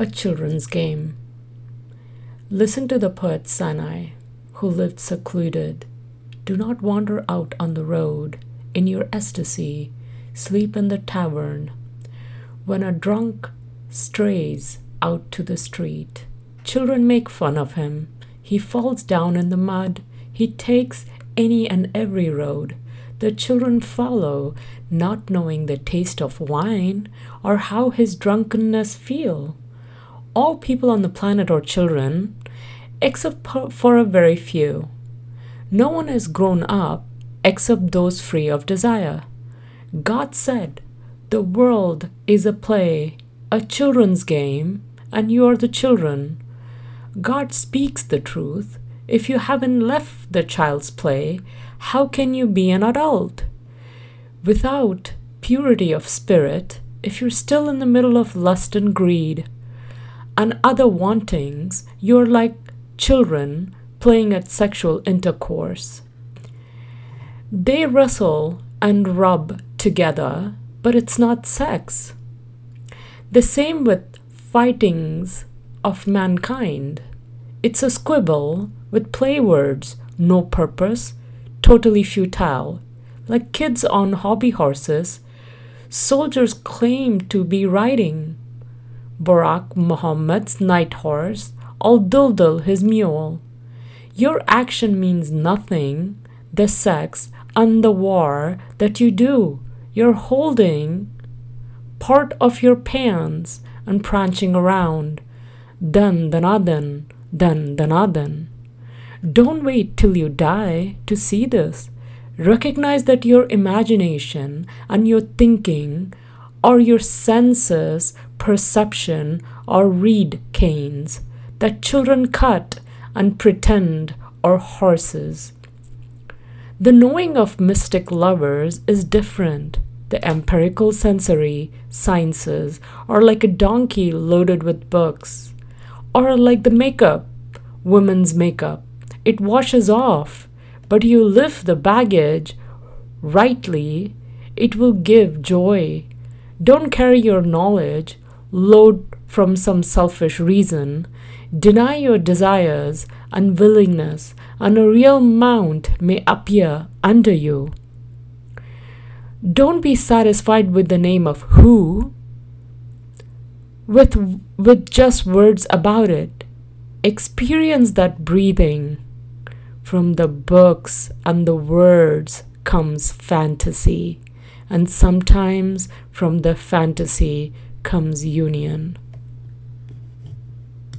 A children's game. Listen to the poet Sanai, who lived secluded. Do not wander out on the road. In your ecstasy, sleep in the tavern. When a drunk strays out to the street, children make fun of him. He falls down in the mud. He takes any and every road. The children follow, not knowing the taste of wine or how his drunkenness feel. All people on the planet are children, except for a very few. No one has grown up except those free of desire. God said, The world is a play, a children's game, and you are the children. God speaks the truth. If you haven't left the child's play, how can you be an adult? Without purity of spirit, if you're still in the middle of lust and greed and other wantings, you're like children playing at sexual intercourse. They wrestle and rub together, but it's not sex. The same with fightings of mankind. It's a squibble with play words, no purpose, totally futile. Like kids on hobby horses, soldiers claim to be riding. Buraq Muhammad's night horse, al Duldul his mule. Your action means nothing, the sex and the war that you do. You're holding part of your pants and prancing around. Dan danadan, ah, dan danadan. Ah, Don't wait till you die to see this. Recognize that your imagination and your thinking or your senses, perception, or reed canes that children cut and pretend are horses. The knowing of mystic lovers is different. The empirical sensory sciences are like a donkey loaded with books, or like the makeup, women's makeup it washes off, but you lift the baggage rightly, it will give joy. Don't carry your knowledge, load from some selfish reason. Deny your desires and willingness, and a real mount may appear under you. Don't be satisfied with the name of who, with, with just words about it. Experience that breathing from the books and the words comes fantasy, and sometimes from the fantasy comes union.